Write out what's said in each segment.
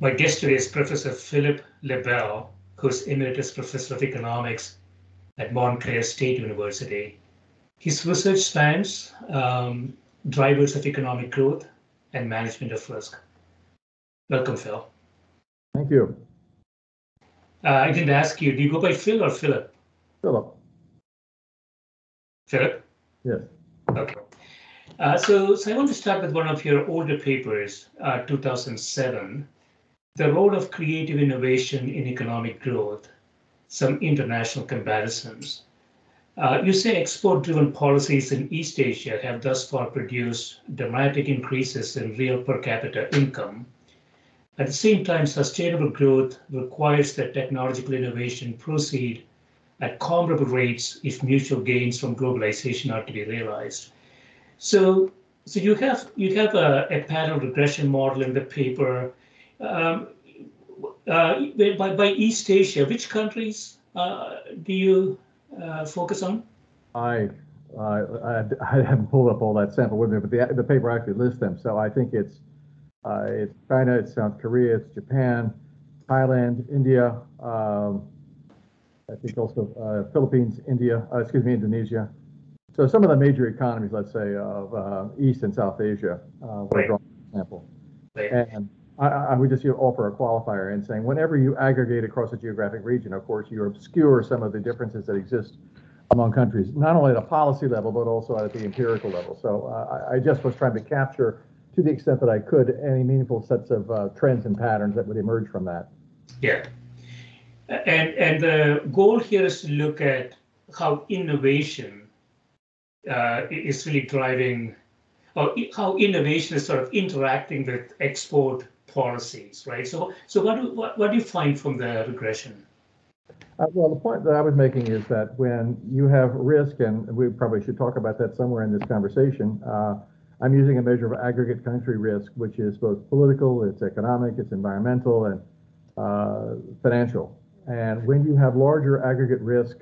My guest today is Professor Philip Lebel, who's Emeritus Professor of Economics at Montclair State University. His research spans um, drivers of economic growth and management of risk. Welcome, Phil. Thank you. Uh, I didn't ask you, do you go by Phil or Philip? Philip. Philip? Yes. Okay. Uh, so, so I want to start with one of your older papers, uh, 2007, the role of creative innovation in economic growth, some international comparisons. Uh, you say export driven policies in East Asia have thus far produced dramatic increases in real per capita income. At the same time, sustainable growth requires that technological innovation proceed at comparable rates if mutual gains from globalization are to be realized. So, so you have you have a, a panel regression model in the paper um, uh, by, by East Asia, which countries uh, do you uh, focus on? I, I, I haven't pulled up all that sample with me, but the, the paper actually lists them. So I think it's uh, it's China, it's South Korea, it's Japan, Thailand, India. Um, I think also uh, Philippines, India, uh, excuse me, Indonesia. So some of the major economies, let's say, of East and South Asia, uh, were drawn example. Right. And I, I would just offer a qualifier in saying whenever you aggregate across a geographic region, of course, you obscure some of the differences that exist among countries, not only at a policy level, but also at the empirical level. So uh, I, just was trying to capture, to the extent that I could, any meaningful sets of uh, trends and patterns that would emerge from that. Yeah. And, and the goal here is to look at how innovation uh, is really driving, or how innovation is sort of interacting with export policies, right? So, so what do what, what do you find from the regression? Uh, well, the point that I was making is that when you have risk, and we probably should talk about that somewhere in this conversation, uh, I'm using a measure of aggregate country risk, which is both political, it's economic, it's environmental, and uh, financial. And when you have larger aggregate risk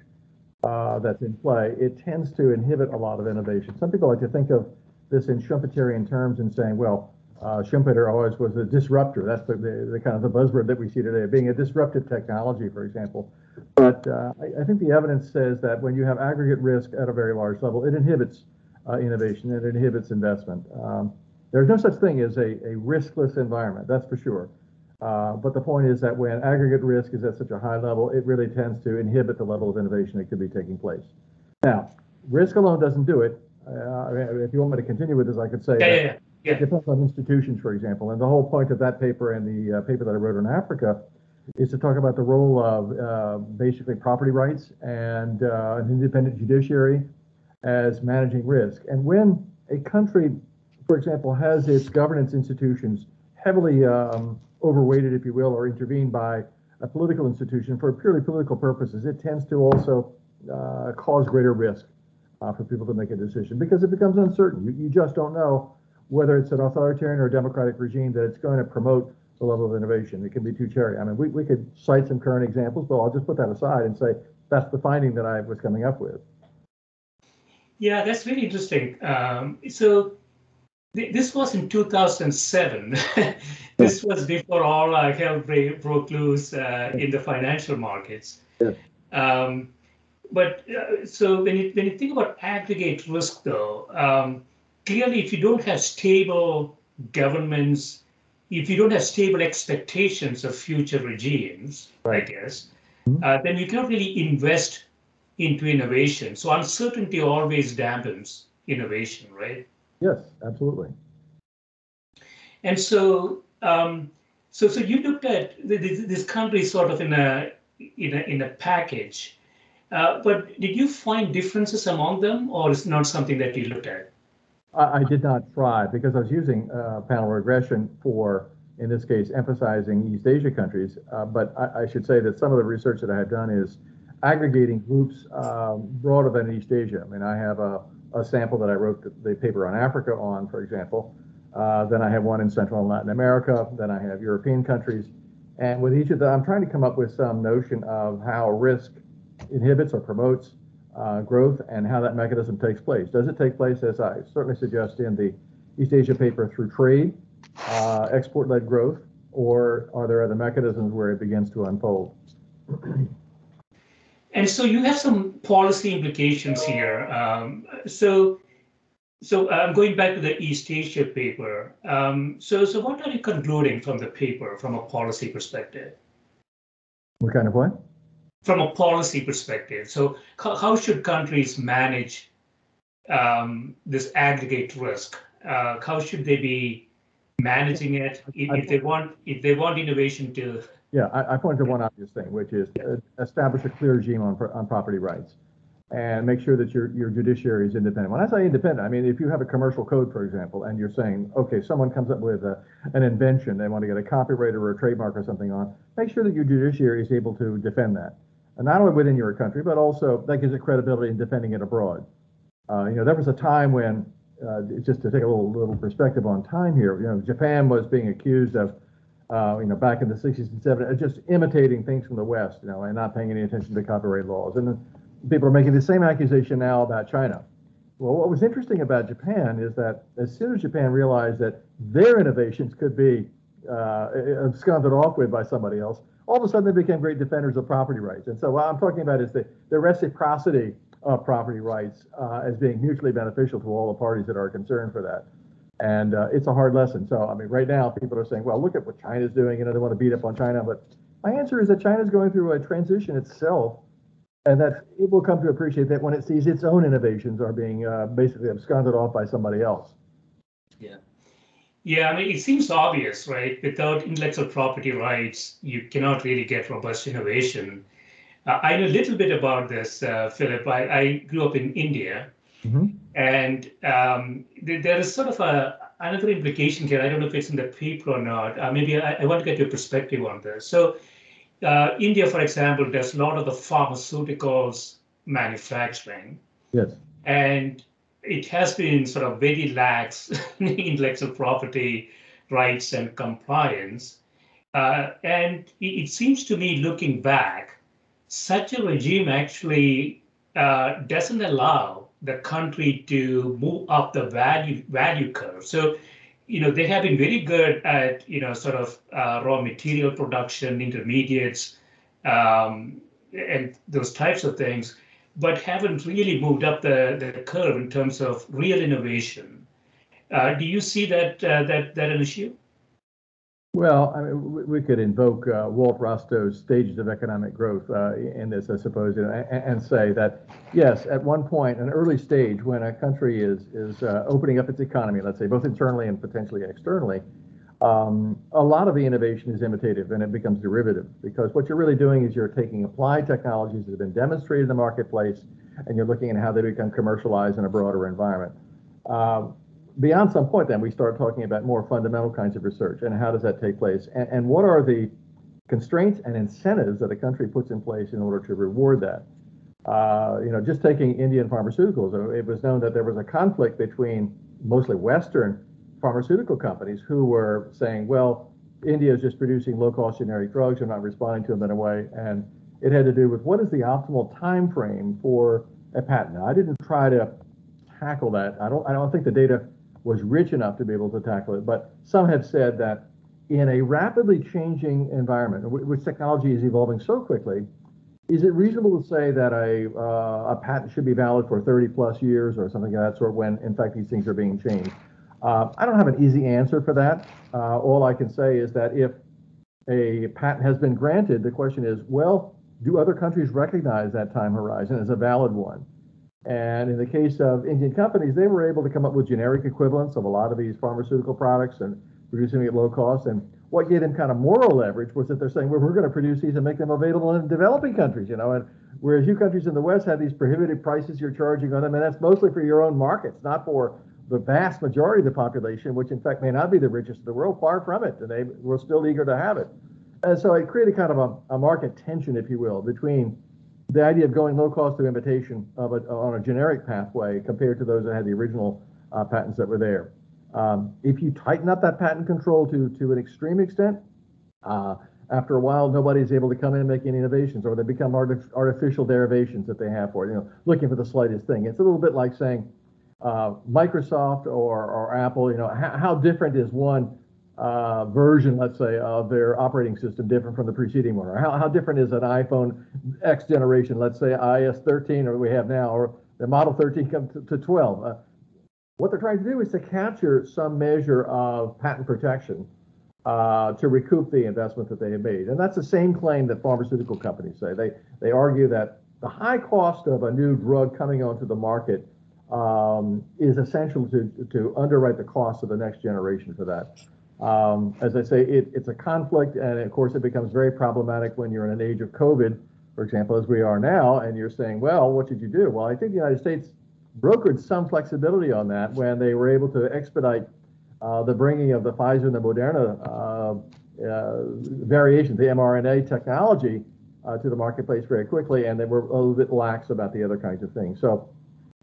uh, that's in play, it tends to inhibit a lot of innovation. Some people like to think of this in Schumpeterian terms and saying, well, uh, Schumpeter always was a disruptor. That's the, the, the, kind of the buzzword that we see today, being a disruptive technology, for example. But uh, I, I, think the evidence says that when you have aggregate risk at a very large level, it inhibits uh, innovation, it inhibits investment. Um, there's no such thing as a, a riskless environment, that's for sure. Uh, but the point is that when aggregate risk is at such a high level, it really tends to inhibit the level of innovation that could be taking place. Now, risk alone doesn't do it. Uh, if you want me to continue with this, I could say yeah, yeah, yeah. Yeah. It depends on institutions, for example. And the whole point of that paper and the uh, paper that I wrote on Africa is to talk about the role of uh, basically property rights and uh, an independent judiciary as managing risk. And when a country, for example, has its governance institutions heavily um, overweighted, if you will, or intervened by a political institution for purely political purposes, it tends to also uh, cause greater risk uh, for people to make a decision because it becomes uncertain. You, you just don't know whether it's an authoritarian or a democratic regime that it's going to promote the level of innovation. It can be too cherry. I mean, we, we could cite some current examples, but I'll just put that aside and say that's the finding that I was coming up with. Yeah, that's very interesting. Um, so th- this was in 2007. this was before all uh, hell broke loose uh, in the financial markets. Yeah. Um, but uh, so when you when you think about aggregate risk, though, um, clearly if you don't have stable governments, if you don't have stable expectations of future regimes, right. I guess, mm-hmm. uh, then you cannot really invest into innovation. So uncertainty always dampens innovation, right? Yes, absolutely. And so, um, so, so you looked at this, this country sort of in a in a in a package, uh, but did you find differences among them, or is not something that you looked at? I, I did not try because I was using uh, panel regression for, in this case, emphasizing East Asia countries. Uh, but I, I, should say that some of the research that I have done is aggregating groups um, broader than East Asia. I mean, I have a, a sample that I wrote the, the, paper on Africa on, for example. Uh, then I have one in Central and Latin America. Then I have European countries. And with each of them, I'm trying to come up with some notion of how risk inhibits or promotes uh, growth and how that mechanism takes place. Does it take place, as I certainly suggest in the East Asia paper, through trade, uh, export-led growth, or are there other mechanisms where it begins to unfold? And so you have some policy implications here. Um, so, so I'm uh, going back to the East Asia paper. Um, so, so what are you concluding from the paper from a policy perspective? What kind of what? From a policy perspective. So, how, how should countries manage um, this aggregate risk? Uh, how should they be managing it if, if they want if they want innovation to yeah, I, I point to one obvious thing, which is uh, establish a clear regime on, on property rights and make sure that your, your judiciary is independent. When I say independent, I mean if you have a commercial code, for example, and you're saying, okay, someone comes up with a, an invention, they want to get a copyright or a trademark or something on, make sure that your judiciary is able to defend that. And not only within your country, but also that gives it credibility in defending it abroad. Uh, you know, there was a time when, uh, just to take a little, little perspective on time here, you know, Japan was being accused of uh, you know, back in the 60s and 70s, just imitating things from the West, you know, and not paying any attention to copyright laws. And people are making the same accusation now about China. Well, what was interesting about Japan is that as soon as Japan realized that their innovations could be uh, absconded off with by somebody else, all of a sudden they became great defenders of property rights. And so what I'm talking about is the, the reciprocity of property rights uh, as being mutually beneficial to all the parties that are concerned for that. And uh, it's a hard lesson. So, I mean, right now people are saying, well, look at what China's doing. You know, they want to beat up on China. But my answer is that China's going through a transition itself, and that it will come to appreciate that when it sees its own innovations are being uh, basically absconded off by somebody else. Yeah. Yeah, I mean, it seems obvious, right? Without intellectual property rights, you cannot really get robust innovation. Uh, I know a little bit about this, uh, Philip. I, I grew up in India, Mm-hmm. And um, th- there is sort of a another implication here. I don't know if it's in the paper or not. Uh, maybe I, I, want to get your perspective on this. So, uh, India, for example, does a lot of the pharmaceuticals manufacturing. Yes. And it has been sort of very lax in intellectual property rights and compliance. Uh, and it, it, seems to me, looking back, such a regime actually uh, doesn't allow the country to move up the value value curve. So, you know, they have been very good at you know sort of uh, raw material production, intermediates, um, and those types of things, but haven't really moved up the, the curve in terms of real innovation. Uh, do you see that uh, that that an issue? Well, I mean, we could invoke uh, Walt Rostow's stages of economic growth uh, in this, I suppose, and, and, say that yes, at one point, an early stage when a country is is uh, opening up its economy, let's say both internally and potentially externally, um, a lot of the innovation is imitative and it becomes derivative because what you're really doing is you're taking applied technologies that have been demonstrated in the marketplace and you're looking at how they become commercialized in a broader environment. Um, beyond some point, then we start talking about more fundamental kinds of research and how does that take place, and, and what are the constraints and incentives that a country puts in place in order to reward that. Uh, you know, just taking Indian pharmaceuticals, uh, it was known that there was a conflict between mostly Western pharmaceutical companies who were saying, well, India is just producing low-cost generic drugs, they're not responding to them in a way, and it had to do with what is the optimal time frame for a patent. Now, I didn't try to tackle that. I don't. I don't think the data was rich enough to be able to tackle it. But some have said that in a rapidly changing environment, which technology is evolving so quickly, is it reasonable to say that a, uh, a patent should be valid for 30 plus years or something of that sort when, in fact, these things are being changed? Uh, I don't have an easy answer for that. Uh, all I can say is that if a patent has been granted, the question is, well, do other countries recognize that time horizon as a valid one? And in the case of Indian companies, they were able to come up with generic equivalents of a lot of these pharmaceutical products and producing them at low cost. And what gave them kind of moral leverage was that they're saying, well, we're going to produce these and make them available in developing countries, you know. And whereas you countries in the West have these prohibitive prices you're charging on them, and that's mostly for your own markets, not for the vast majority of the population, which in fact may not be the richest in the world, far from it, and they were still eager to have it. And so it created kind of a, a market tension, if you will, between the idea of going low cost of imitation of a, on a generic pathway compared to those that had the original uh, patents that were there. Um, if you tighten up that patent control to, to an extreme extent, uh, after a while, nobody's able to come in and make any innovations, or they become artificial derivations that they have for it, you know, looking for the slightest thing. It's a little bit like saying uh, Microsoft or, or Apple, you know, how, how different is one uh, version, let's say, of their operating system different from the preceding one? Or how, how different is an iPhone X generation, let's say iOS 13 or we have now, or the Model 13 come to, to 12? Uh, what they're trying to do is to capture some measure of patent protection uh, to recoup the investment that they have made. And that's the same claim that pharmaceutical companies say. They, they argue that the high cost of a new drug coming onto the market um, is essential to, to underwrite the cost of the next generation for that. Um, as I say, it, it's a conflict, and of course, it becomes very problematic when you're in an age of COVID, for example, as we are now, and you're saying, well, what should you do? Well, I think the United States brokered some flexibility on that when they were able to expedite uh, the bringing of the Pfizer and the Moderna uh, uh, variations, the mRNA technology, uh, to the marketplace very quickly, and they were a little bit lax about the other kinds of things. So,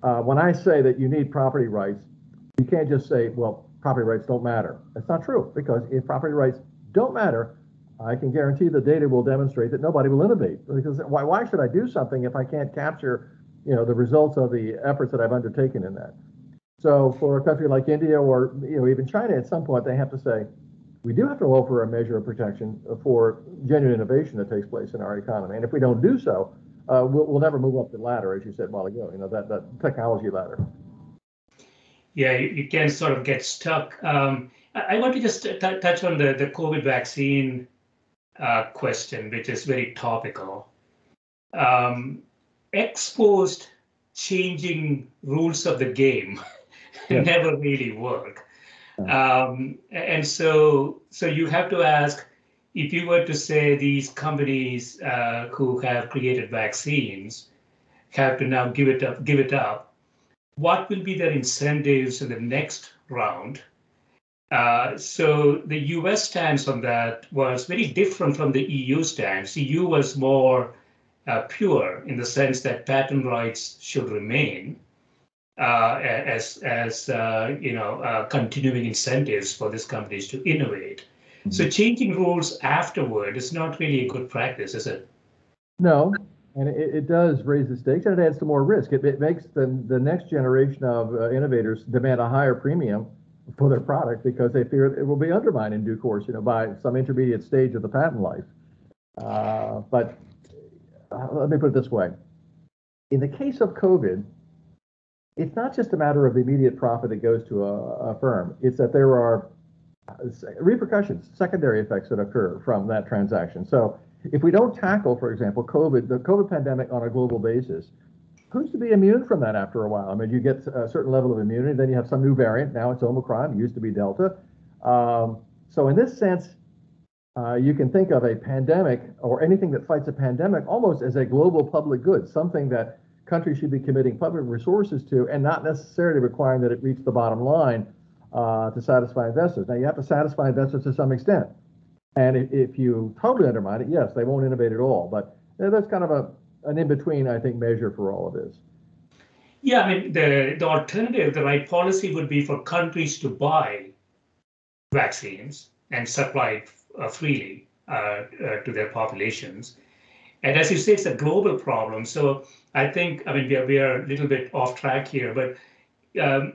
uh, when I say that you need property rights, you can't just say, well, property rights don't matter. That's not true because if property rights don't matter, I can guarantee the data will demonstrate that nobody will innovate. Because why, why should I do something if I can't capture, you know, the results of the efforts that I've undertaken in that? So for a country like India or you know even China, at some point they have to say, we do have to offer a measure of protection for genuine innovation that takes place in our economy. And if we don't do so, uh, we'll, we'll never move up the ladder, as you said a while ago. You know that that technology ladder yeah, you, you, can sort of get stuck. Um, I, I, want to just t- touch on the, the COVID vaccine uh, question, which is very topical. Um, exposed changing rules of the game yeah. never really work. Um, and so, so you have to ask if you were to say these companies uh, who have created vaccines have to now give it up, give it up what will be their incentives in the next round. Uh, so the US stance on that was very different from the EU stance. The EU was more uh, pure in the sense that patent rights should remain uh, as as uh, you know uh, continuing incentives for these companies to innovate. Mm-hmm. So changing rules afterward is not really a good practice, is it? No, and it, it, does raise the stakes and it adds to more risk. It, it makes the, the next generation of uh, innovators demand a higher premium for their product because they fear it will be undermined in due course, you know, by some intermediate stage of the patent life. Uh, but uh, let me put it this way. In the case of COVID, it's not just a matter of the immediate profit that goes to a, a firm. It's that there are repercussions, secondary effects that occur from that transaction. So if we don't tackle, for example, COVID, the COVID pandemic on a global basis, who's to be immune from that after a while? I mean, you get a certain level of immunity, then you have some new variant. Now it's Omicron, used to be Delta. Um, so, in this sense, uh, you can think of a pandemic or anything that fights a pandemic almost as a global public good, something that countries should be committing public resources to and not necessarily requiring that it reach the bottom line uh, to satisfy investors. Now, you have to satisfy investors to some extent. And if, if you totally undermine it, yes, they won't innovate at all. But that's kind of a an in between, I think, measure for all of this. Yeah, I mean, the, the alternative, the right policy would be for countries to buy vaccines and supply uh, freely uh, uh, to their populations. And as you say, it's a global problem. So I think, I mean, we are, we are a little bit off track here, but, um,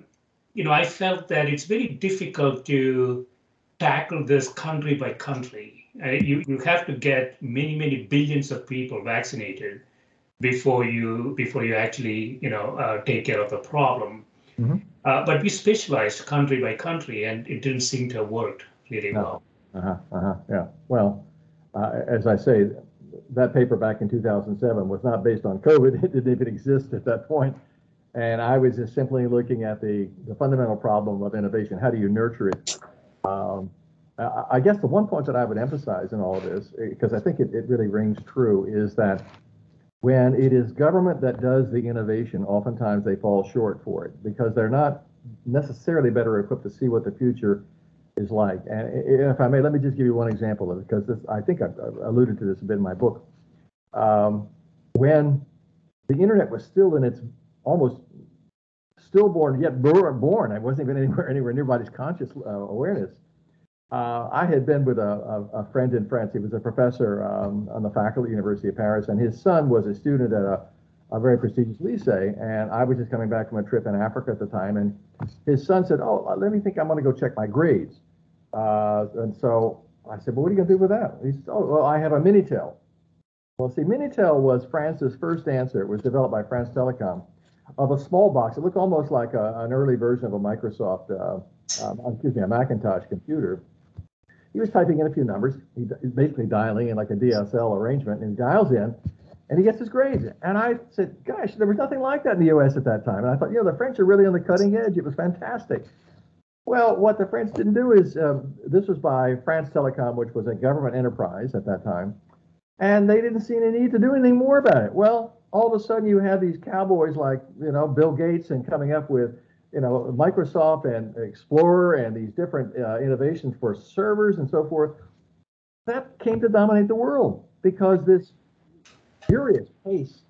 you know, I felt that it's very difficult to tackle this country by country. Uh, you, you have to get many, many billions of people vaccinated before you before you actually you know uh, take care of the problem. Mm-hmm. Uh, but we specialized country by country, and it didn't seem to have worked really no. well. Uh-huh, uh-huh, yeah. Well, uh, as I say, that paper back in 2007 was not based on COVID. It didn't even exist at that point. And I was just simply looking at the, the fundamental problem of innovation. How do you nurture it? Um, I, I guess the one point that I would emphasize in all of this, because I think it, it really rings true, is that when it is government that does the innovation, oftentimes they fall short for it because they're not necessarily better equipped to see what the future is like. And if I may, let me just give you one example of it because this, I think I've alluded to this a bit in my book. Um, when the internet was still in its almost stillborn yet born, I wasn't even anywhere anywhere near anybody's conscious uh, awareness. Uh, I had been with a, a, a, friend in France. He was a professor um, on the faculty at the University of Paris, and his son was a student at a, a very prestigious lycée. And I was just coming back from a trip in Africa at the time, and his son said, "Oh, let me think. I'm going to go check my grades." Uh, and so I said, "Well, what are you going to do with that?" He said, "Oh, well, I have a Minitel." Well, see, Minitel was France's first answer. It was developed by France Telecom of a small box. It looked almost like a, an early version of a Microsoft, uh, um, excuse me, a Macintosh computer he was typing in a few numbers. He's basically dialing in like a DSL arrangement, and he dials in, and he gets his grades. And I said, "Gosh, there was nothing like that in the U.S. at that time." And I thought, you know, the French are really on the cutting edge. It was fantastic. Well, what the French didn't do is um, this was by France Telecom, which was a government enterprise at that time, and they didn't see any need to do anything more about it. Well, all of a sudden, you have these cowboys like you know Bill Gates and coming up with you know, Microsoft and Explorer and these different uh, innovations for servers and so forth, that came to dominate the world because this furious pace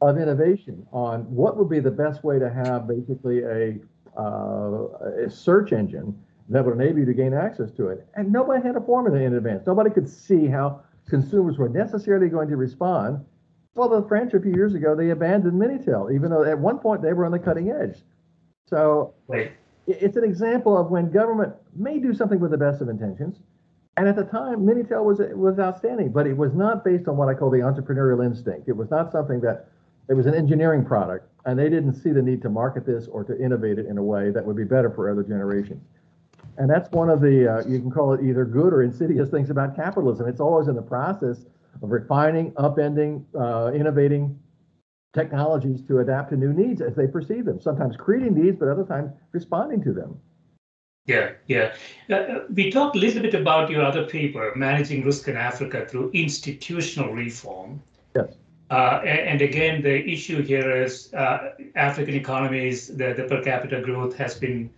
of innovation on what would be the best way to have basically a, uh, a search engine that would enable you to gain access to it. And nobody had a formula in advance. Nobody could see how consumers were necessarily going to respond. Well, the French a few years ago, they abandoned Minitel, even though at one point they were on the cutting edge. So Wait. it's an example of when government may do something with the best of intentions. And at the time, Minitel was was outstanding, but it was not based on what I call the entrepreneurial instinct. It was not something that it was an engineering product, and they didn't see the need to market this or to innovate it in a way that would be better for other generations. And that's one of the uh, you can call it either good or insidious things about capitalism. It's always in the process of refining, upending, uh, innovating, technologies to adapt to new needs as they perceive them, sometimes creating needs, but other times responding to them. Yeah, yeah. Uh, uh, we talked a little bit about your other paper, Managing Risk in Africa Through Institutional Reform. Yes. Uh, and, and, again, the issue here is uh, African economies, the, the per capita growth has been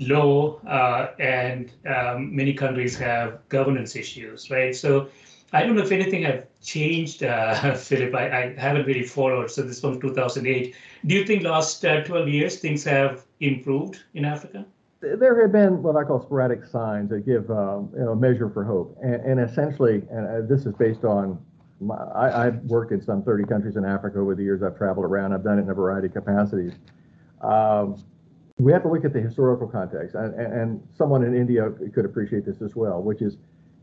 low, uh, and um, many countries have governance issues, right? So I don't know if anything have changed, uh, Philip. I, I, haven't really followed. So this from 2008. Do you think last uh, 12 years things have improved in Africa? There have been what I call sporadic signs that give um, you know, a measure for hope, and, and essentially, and uh, this is based on. My, I, have worked in some 30 countries in Africa over the years. I've traveled around. I've done it in a variety of capacities. Um, we have to look at the historical context, and, and someone in India could appreciate this as well, which is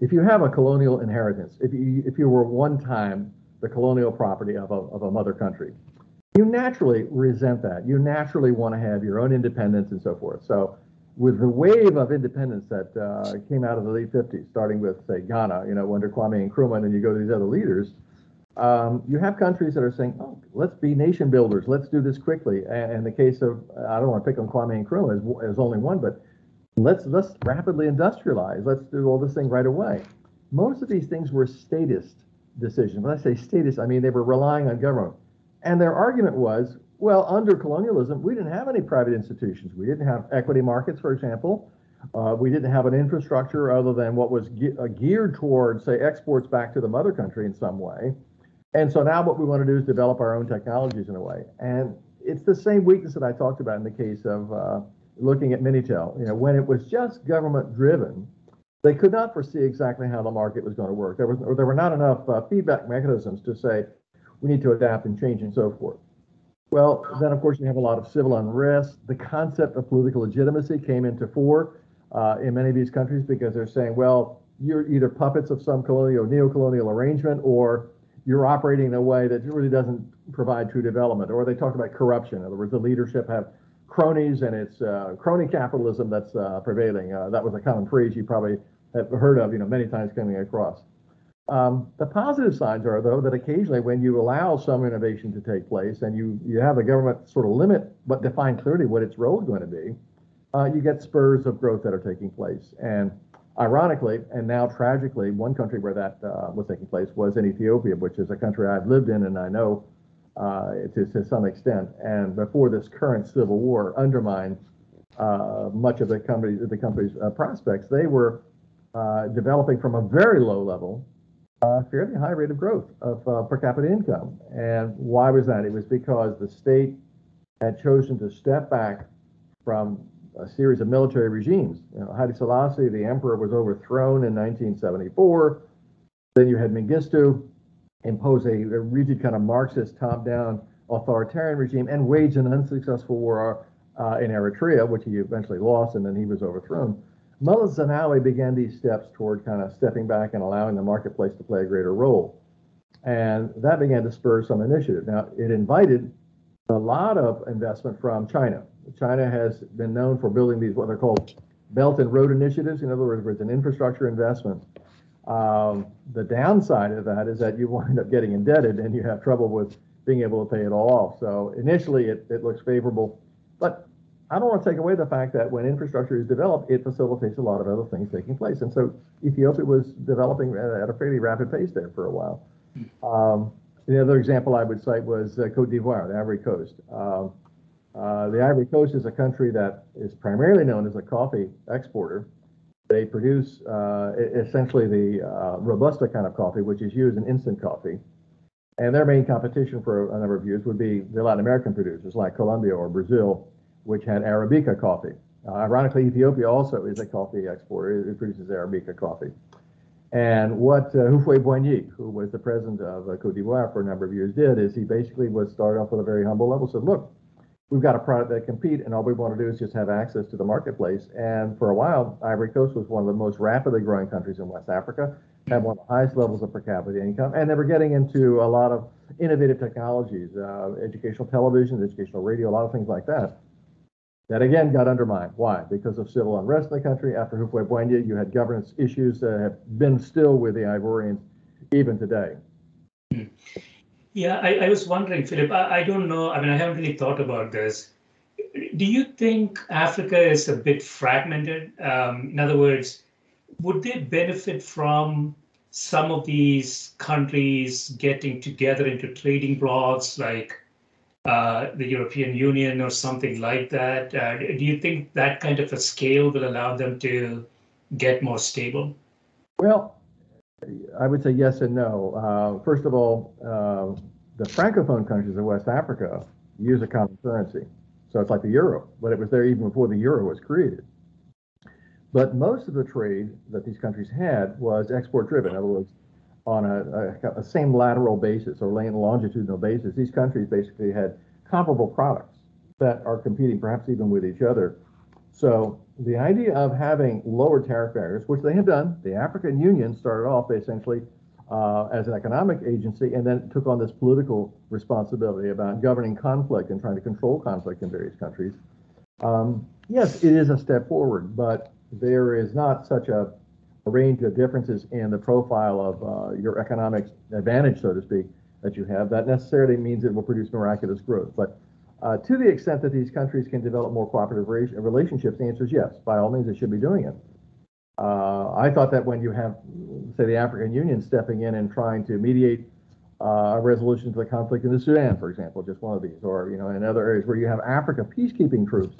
if you have a colonial inheritance, if you if you were one time the colonial property of a, of a mother country, you naturally resent that. You naturally want to have your own independence and so forth. So with the wave of independence that uh, came out of the late 50s, starting with, say, Ghana, you know, under Kwame Nkrumah, and then you go to these other leaders, um, you have countries that are saying, oh, let's be nation builders. Let's do this quickly. And the case of, I don't want to pick on Kwame Nkrumah as, as only one, but let's let's rapidly industrialize. Let's do all this thing right away. Most of these things were statist decisions. When I say statist, I mean they were relying on government. And their argument was, well, under colonialism, we didn't have any private institutions. We didn't have equity markets, for example. Uh, we didn't have an infrastructure other than what was ge- uh, geared towards, say, exports back to the mother country in some way. And so now what we want to do is develop our own technologies in a way. And it's the same weakness that I talked about in the case of uh, looking at Minitel. You know, when it was just government driven, they could not foresee exactly how the market was going to work. There was there were not enough uh, feedback mechanisms to say we need to adapt and change and so forth. Well, then of course you have a lot of civil unrest. The concept of political legitimacy came into fore uh, in many of these countries because they're saying, well, you're either puppets of some colonial, neo-colonial arrangement, or you're operating in a way that really doesn't provide true development. Or they talk about corruption. In other words, the leadership have cronies and it's uh, crony capitalism that's uh, prevailing. Uh, that was a common phrase you probably have heard of, you know, many times coming across. Um, the positive signs are, though, that occasionally when you allow some innovation to take place and you, you have the government sort of limit but define clearly what its role is going to be, uh, you get spurs of growth that are taking place. And ironically, and now tragically, one country where that uh, was taking place was in Ethiopia, which is a country I've lived in and I know uh, to, to some extent. And before this current civil war undermined uh, much of the company, the company's uh, prospects, they were uh, developing from a very low level a fairly high rate of growth of uh, per capita income. And why was that? It was because the state had chosen to step back from a series of military regimes. You know, Haile Selassie, the emperor, was overthrown in 1974. Then you had Mengistu impose a, a rigid kind of Marxist top-down authoritarian regime and wage an unsuccessful war uh, in Eritrea, which he eventually lost, and then he was overthrown. Meles Zenawi began these steps toward kind of stepping back and allowing the marketplace to play a greater role. And that began to spur some initiative. Now, it invited a lot of investment from China. China has been known for building these, what they're called Belt and Road initiatives. In other words, it's an infrastructure investment. Um, the downside of that is that you wind up getting indebted and you have trouble with being able to pay it all off. So initially, it, it looks favorable. But I don't want to take away the fact that when infrastructure is developed, it facilitates a lot of other things taking place. And so Ethiopia was developing at a fairly rapid pace there for a while. Um, the other example I would cite was uh, Cote d'Ivoire, the Ivory Coast. Um, uh, the Ivory Coast is a country that is primarily known as a coffee exporter. They produce uh, essentially the uh, Robusta kind of coffee, which is used in instant coffee. And their main competition for a number of years would be the Latin American producers like Colombia or Brazil, which had Arabica coffee. Uh, ironically, Ethiopia also is a coffee exporter. It produces Arabica coffee. And what uh, Houphouët Boigny, who was the president of uh, Cote d'Ivoire for a number of years, did is he basically was started off with a very humble level. Said, look, we've got a product that compete, and all we want to do is just have access to the marketplace. And for a while, Ivory Coast was one of the most rapidly growing countries in West Africa, had one of the highest levels of per capita income, and they were getting into a lot of innovative technologies, uh, educational television, educational radio, a lot of things like that. That again got undermined. Why? Because of civil unrest in the country. After Houphouët-Boigny, you had governance issues that have been still with the Ivorians even today. Yeah, I, I was wondering, Philip, I, I don't know. I mean, I haven't really thought about this. Do you think Africa is a bit fragmented? Um, in other words, would they benefit from some of these countries getting together into trading blocs like uh, the European Union or something like that? Uh, do you think that kind of a scale will allow them to get more stable? Well, I would say yes and no. Uh, first of all, uh, the francophone countries of West Africa use a common currency. So it's like the euro, but it was there even before the euro was created. But most of the trade that these countries had was export driven. In other words, on a, a, a same lateral basis or longitudinal basis, these countries basically had comparable products that are competing perhaps even with each other. So the idea of having lower tariff barriers, which they have done, the African Union started off essentially uh, as an economic agency and then took on this political responsibility about governing conflict and trying to control conflict in various countries. Um, yes, it is a step forward, but there is not such a, a range of differences in the profile of uh, your economic advantage, so to speak, that you have. That necessarily means it will produce miraculous growth. But uh, to the extent that these countries can develop more cooperative relationships, the answer is yes. By all means, they should be doing it. Uh, I thought that when you have, say, the African Union stepping in and trying to mediate uh, a resolution to the conflict in the Sudan, for example, just one of these, or you know, in other areas where you have Africa peacekeeping troops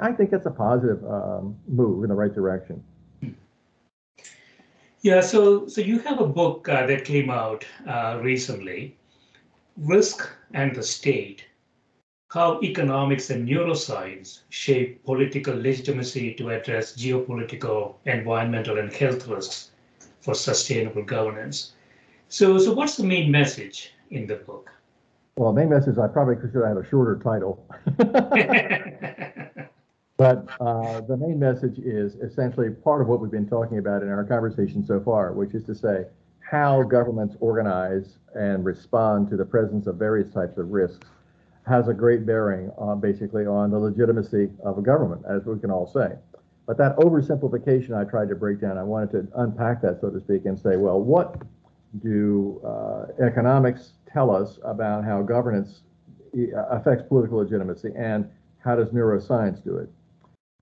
I think that's a positive um, move in the right direction. Yeah, so so you have a book uh, that came out uh, recently, Risk and the State: How Economics and Neuroscience Shape Political Legitimacy to Address Geopolitical, Environmental, and Health Risks for Sustainable Governance. So, so what's the main message in the book? Well, the main message I probably should have had a shorter title. But uh, the main message is essentially part of what we've been talking about in our conversation so far, which is to say how governments organize and respond to the presence of various types of risks has a great bearing on basically on the legitimacy of a government, as we can all say. But that oversimplification I tried to break down, I wanted to unpack that, so to speak, and say, well, what do uh, economics tell us about how governance affects political legitimacy, and how does neuroscience do it?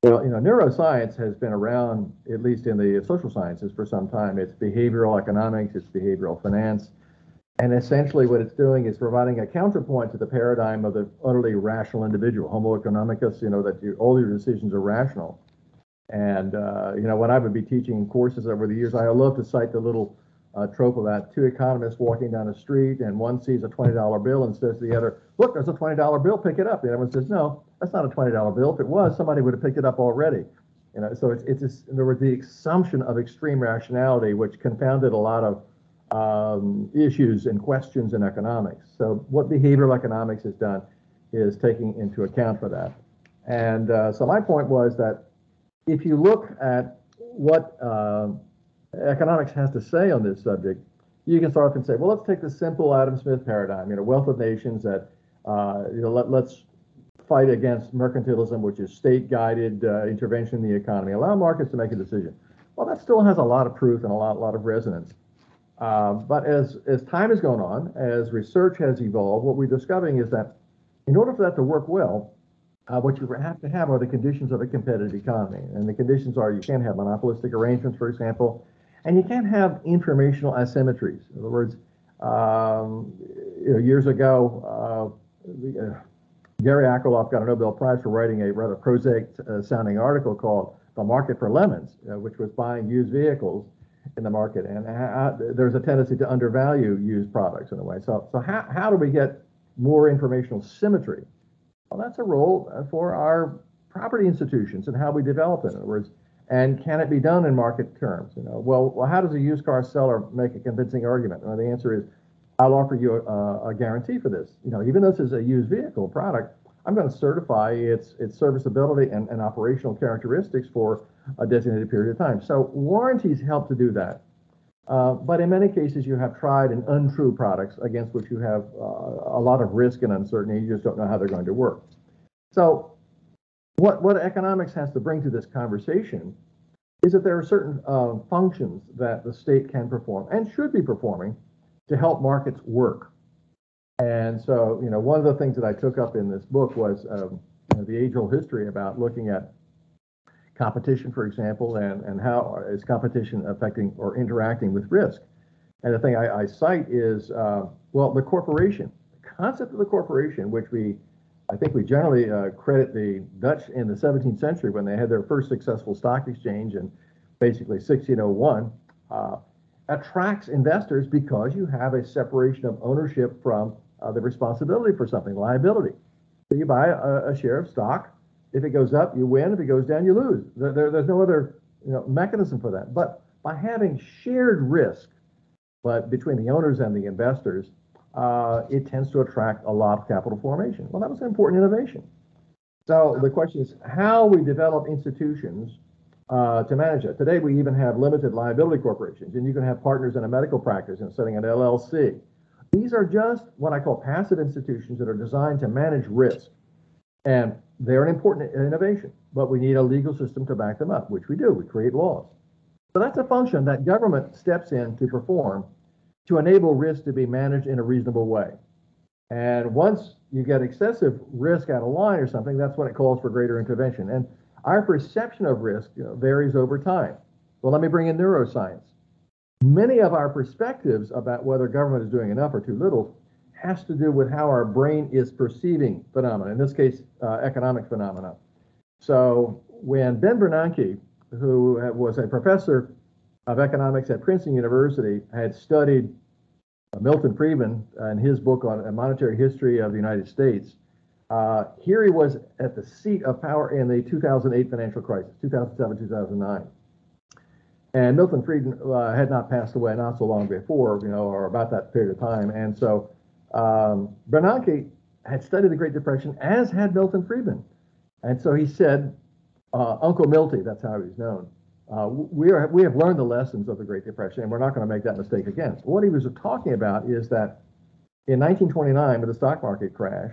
Well, you know, neuroscience has been around, at least in the social sciences, for some time. It's behavioral economics, it's behavioral finance. And essentially, what it's doing is providing a counterpoint to the paradigm of the utterly rational individual, Homo economicus, you know, that you, all your decisions are rational. And, uh, you know, when I would be teaching courses over the years, I love to cite the little uh, trope about two economists walking down a street, and one sees a $20 bill and says to the other, Look, there's a $20 bill, pick it up. And everyone says, No, that's not a $20 bill. If it was, somebody would have picked it up already. You know, so it's, it's just, there was the assumption of extreme rationality, which confounded a lot of um, issues and questions in economics. So what behavioral economics has done is taking into account for that. And uh, so my point was that if you look at what uh, economics has to say on this subject, you can start off and say, well, let's take the simple Adam Smith paradigm, you know, wealth of nations that, uh, you know, let, let's fight against mercantilism, which is state-guided uh, intervention in the economy. Allow markets to make a decision. Well, that still has a lot of proof and a lot, lot of resonance. Uh, but as, as time has gone on, as research has evolved, what we're discovering is that in order for that to work well, uh, what you have to have are the conditions of a competitive economy. And the conditions are you can't have monopolistic arrangements, for example, and you can't have informational asymmetries. In other words, um, you know, years ago, uh, uh Gary Akerlof got a Nobel Prize for writing a rather prosaic uh, sounding article called The Market for Lemons, uh, which was buying used vehicles in the market. And there's a tendency to undervalue used products in a way. So, so how, how do we get more informational symmetry? Well, that's a role for our property institutions and how we develop it. In other words, and can it be done in market terms? You know, well, well, how does a used car seller make a convincing argument? Well, the answer is I'll offer you a, a, guarantee for this. You know, even though this is a used vehicle product, I'm going to certify its its serviceability and, and operational characteristics for a designated period of time. So warranties help to do that. Uh, but in many cases, you have tried and untrue products against which you have uh, a lot of risk and uncertainty. You just don't know how they're going to work. So, what what economics has to bring to this conversation is that there are certain uh, functions that the state can perform and should be performing to help markets work. And so, you know, one of the things that I took up in this book was um, you know, the age-old history about looking at competition, for example, and, and how is competition affecting or interacting with risk. And the thing I, I cite is, uh, well, the corporation, the concept of the corporation, which we, I think we generally uh, credit the Dutch in the 17th century when they had their first successful stock exchange in basically 1601. Uh, attracts investors because you have a separation of ownership from uh, the responsibility for something, liability. So you buy a, a, share of stock. If it goes up, you win. If it goes down, you lose. There, there, there's no other you know, mechanism for that. But by having shared risk, but between the owners and the investors, uh, it tends to attract a lot of capital formation. Well, that was an important innovation. So the question is how we develop institutions uh, to manage it. Today, we even have limited liability corporations, and you can have partners in a medical practice and setting an LLC. These are just what I call passive institutions that are designed to manage risk. And they're an important innovation, but we need a legal system to back them up, which we do. We create laws. So that's a function that government steps in to perform to enable risk to be managed in a reasonable way. And once you get excessive risk out of line or something, that's when it calls for greater intervention. And our perception of risk varies over time. Well, let me bring in neuroscience. Many of our perspectives about whether government is doing enough or too little has to do with how our brain is perceiving phenomena, in this case, uh, economic phenomena. So when Ben Bernanke, who was a professor of economics at Princeton University, had studied Milton Friedman and his book on a monetary history of the United States, uh, here he was at the seat of power in the 2008 financial crisis, 2007, 2009. And Milton Friedman uh, had not passed away not so long before, you know, or about that period of time. And so um, Bernanke had studied the Great Depression, as had Milton Friedman. And so he said, uh, Uncle Milty, that's how he's known, uh, we, are, we have learned the lessons of the Great Depression, and we're not going to make that mistake again. What he was talking about is that in 1929, with the stock market crash,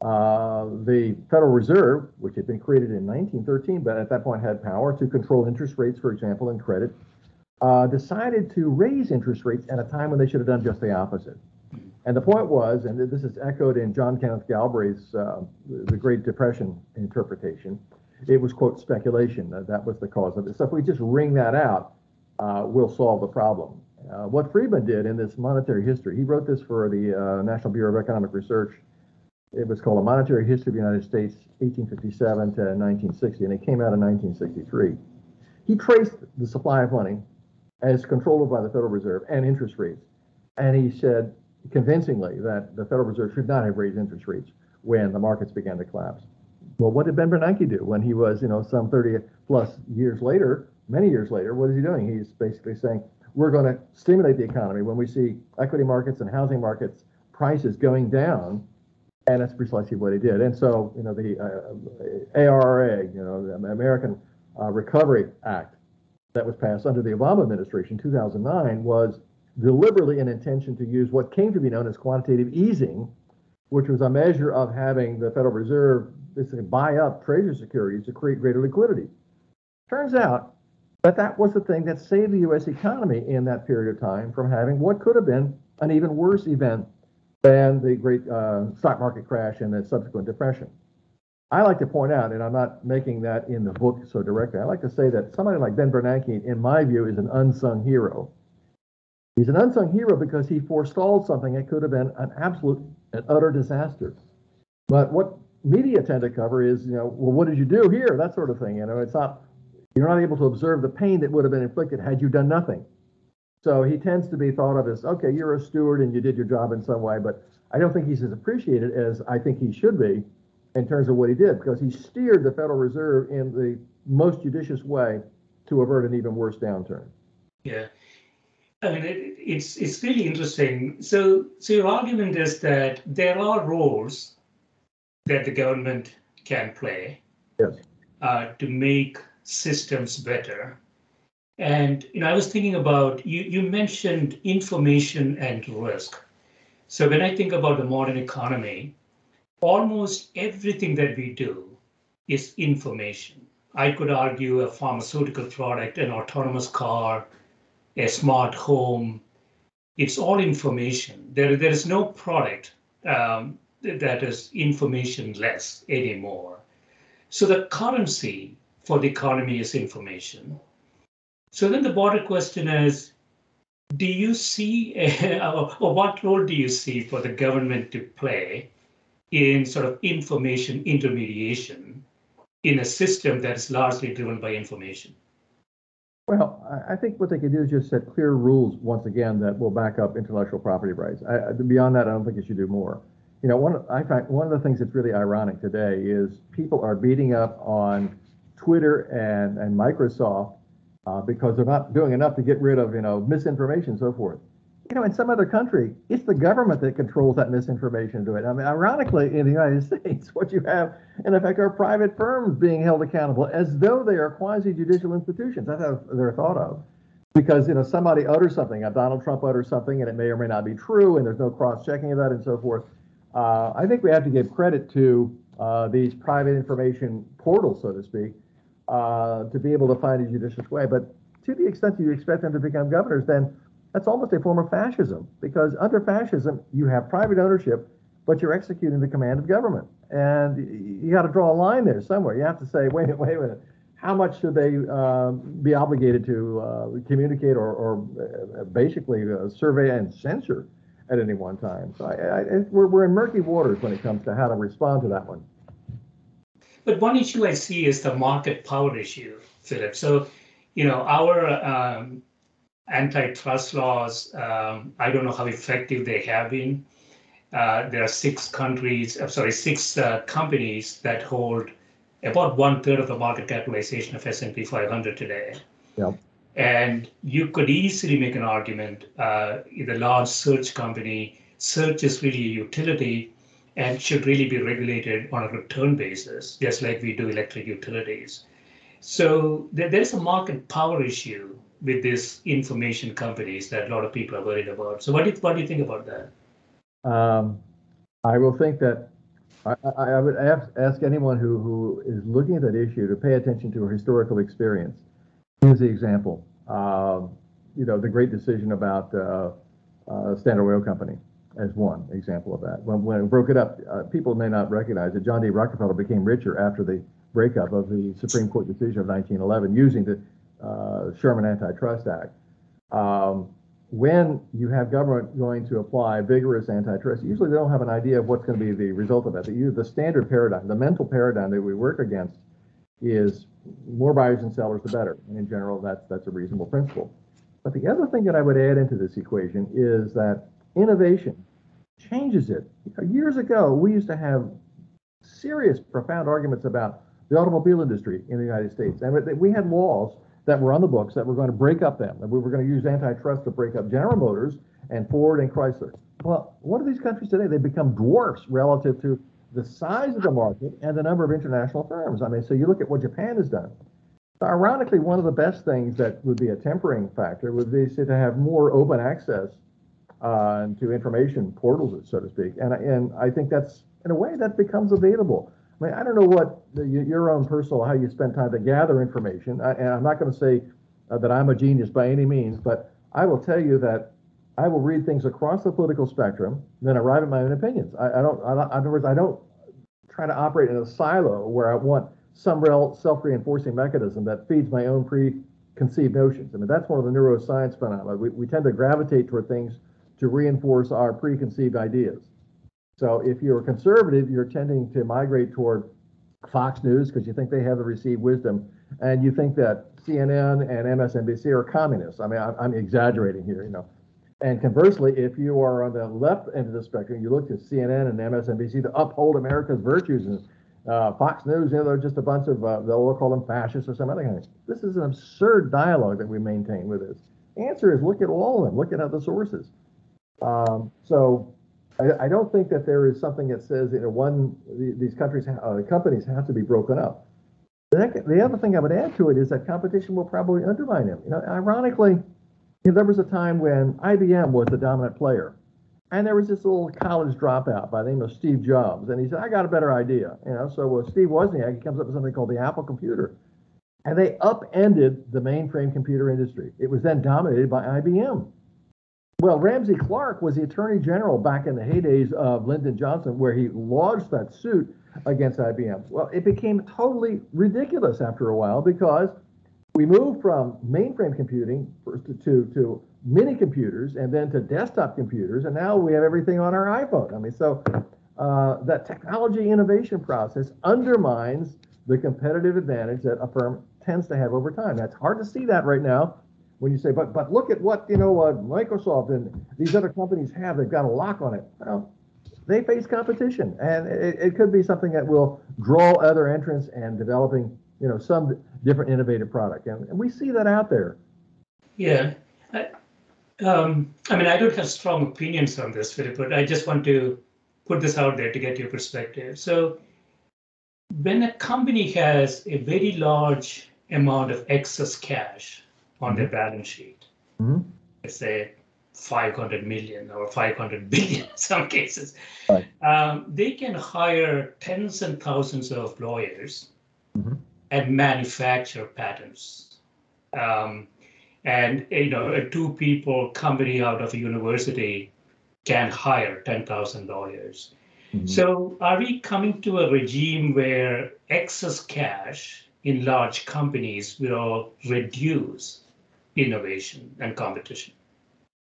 uh, the Federal Reserve, which had been created in 1913, but at that point had power to control interest rates, for example, and credit, uh, decided to raise interest rates at a time when they should have done just the opposite. And the point was, and this is echoed in John Kenneth Galbraith's uh, The Great Depression interpretation, it was, quote, speculation. That, that was the cause of it. So if we just wring that out, uh, we'll solve the problem. Uh, what Friedman did in this monetary history, he wrote this for the uh, National Bureau of Economic Research it was called A Monetary History of the United States, 1857 to 1960, and it came out in 1963. He traced the supply of money as controlled by the Federal Reserve and interest rates. And he said convincingly that the Federal Reserve should not have raised interest rates when the markets began to collapse. Well, what did Ben Bernanke do when he was, you know, some 30 plus years later, many years later? What is he doing? He's basically saying, we're going to stimulate the economy when we see equity markets and housing markets prices going down and that's precisely what he did. And so, you know, the uh, ARRA, you know, the American uh, Recovery Act that was passed under the Obama administration, 2009, was deliberately an intention to use what came to be known as quantitative easing, which was a measure of having the Federal Reserve basically buy up treasury securities to create greater liquidity. Turns out that that was the thing that saved the U.S. economy in that period of time from having what could have been an even worse event than the great uh, stock market crash and the subsequent depression. I like to point out, and I'm not making that in the book so directly, I like to say that somebody like Ben Bernanke, in my view, is an unsung hero. He's an unsung hero because he forestalled something that could have been an absolute and utter disaster. But what media tend to cover is, you know, well, what did you do here? That sort of thing. You know, it's not, you're not able to observe the pain that would have been inflicted had you done nothing. So he tends to be thought of as, okay, you're a steward and you did your job in some way, but I don't think he's as appreciated as I think he should be in terms of what he did because he steered the Federal Reserve in the most judicious way to avert an even worse downturn. Yeah. I mean, it, it's it's really interesting. So, so your argument is that there are roles that the government can play yes. uh, to make systems better, and you know, I was thinking about you. You mentioned information and risk. So when I think about the modern economy, almost everything that we do is information. I could argue a pharmaceutical product, an autonomous car, a smart home. It's all information. There, there is no product um, that is information less anymore. So the currency for the economy is information. So then the broader question is, do you see, a, or what role do you see for the government to play in sort of information intermediation in a system that is largely driven by information? Well, I think what they can do is just set clear rules once again that will back up intellectual property rights. I, beyond that, I don't think you should do more. You know, one I find one of the things that's really ironic today is people are beating up on Twitter and and Microsoft uh, because they're not doing enough to get rid of, you know, misinformation and so forth. You know, in some other country, it's the government that controls that misinformation to it. I mean, ironically, in the United States, what you have, in effect, are private firms being held accountable as though they are quasi-judicial institutions. That's how they're thought of. Because, you know, somebody utters something, Donald Trump utters something, and it may or may not be true, and there's no cross-checking of that and so forth. Uh, I think we have to give credit to uh, these private information portals, so to speak, uh, to be able to find a judicious way. But to the extent that you expect them to become governors, then that's almost a form of fascism because under fascism, you have private ownership, but you're executing the command of government. And you got to draw a line there somewhere. You have to say, wait, wait a minute, how much should they uh, be obligated to uh, communicate or, or uh, basically uh, survey and censor at any one time? So I, I, we're, we're in murky waters when it comes to how to respond to that one. but one issue I see is the market power issue, Philip. So, you know, our um, antitrust laws, um, I don't know how effective they have been. Uh, there are six countries, I'm sorry, six uh, companies that hold about one third of the market capitalization of S&P 500 today. Yep. And you could easily make an argument, uh, the large search company, search is really a utility and should really be regulated on a return basis, just like we do electric utilities. So there, there's a market power issue with these information companies that a lot of people are worried about. So what do you, what do you think about that? Um, I will think that I, I would ask, ask anyone who, who is looking at that issue to pay attention to a historical experience. Here's the example. Uh, you know, the great decision about uh, uh, Standard Oil Company as one example of that. When, when it broke it up, uh, people may not recognize that John D. Rockefeller became richer after the breakup of the Supreme Court decision of 1911 using the Sherman Antitrust Act. Um, when you have government going to apply vigorous antitrust, usually they don't have an idea of what's going to be the result of that. The, the standard paradigm, the mental paradigm that we work against is more buyers and sellers, the better. And in general, that's, that's a reasonable principle. But the other thing that I would add into this equation is that innovation changes it. Years ago, we used to have serious, profound arguments about the automobile industry in the United States. And we had laws that were on the books that were going to break up them, that we were going to use antitrust to break up General Motors and Ford and Chrysler. Well, what are these countries today? They've become dwarfs relative to the size of the market and the number of international firms. I mean, so you look at what Japan has done. Ironically, one of the best things that would be a tempering factor would be to have more open access uh, to information portals, so to speak. And, and I think that's, in a way, that becomes available. I mean, I don't know what the, your own personal, how you spend time to gather information. I, and I'm not going to say uh, that I'm a genius by any means, but I will tell you that I will read things across the political spectrum, and then arrive at my own opinions. I, I don't, I, in other words, I don't try to operate in a silo where I want some real self-reinforcing mechanism that feeds my own preconceived notions. I mean, that's one of the neuroscience phenomena. We, we tend to gravitate toward things to reinforce our preconceived ideas. So if you're a conservative, you're tending to migrate toward Fox News because you think they have the received wisdom, and you think that CNN and MSNBC are communists. I mean, I'm, I'm exaggerating here, you know. And conversely, if you are on the left end of the spectrum, you look to CNN and MSNBC to uphold America's virtues, and uh, Fox News, you know, they're just a bunch of, uh, they'll call them fascists or some other kind of This is an absurd dialogue that we maintain with this. Answer is look at all of them, look at other sources. Um, so I, I, don't think that there is something that says you know one these countries uh, companies have to be broken up. The, the other thing I would add to it is that competition will probably undermine them. You know, ironically, you know, there was a time when IBM was the dominant player, and there was this little college dropout by the name of Steve Jobs, and he said, "I got a better idea." You know, so uh, Steve Wozniak he comes up with something called the Apple computer, and they upended the mainframe computer industry. It was then dominated by IBM. Well, Ramsey Clark was the attorney general back in the heydays of Lyndon Johnson, where he lodged that suit against IBM. Well, it became totally ridiculous after a while because we moved from mainframe computing to, to, to mini computers and then to desktop computers, and now we have everything on our iPhone. I mean, so uh, that technology innovation process undermines the competitive advantage that a firm tends to have over time. That's hard to see that right now when you say, but but look at what you know uh, Microsoft and these other companies have. They've got a lock on it. Well, they face competition, and it, it could be something that will draw other entrants and developing you know some different innovative product, and, and we see that out there. Yeah. I, um, I mean, I don't have strong opinions on this, Philip, but I just want to put this out there to get your perspective. So, when a company has a very large amount of excess cash, on their balance sheet. Mm-hmm. Let's say 500 million or 500 billion in some cases. Right. Um, they can hire tens and thousands of lawyers mm-hmm. and manufacture patents. Um, and you know, a two people company out of a university can hire 10,000 lawyers. Mm-hmm. So, are we coming to a regime where excess cash in large companies will reduce innovation and competition?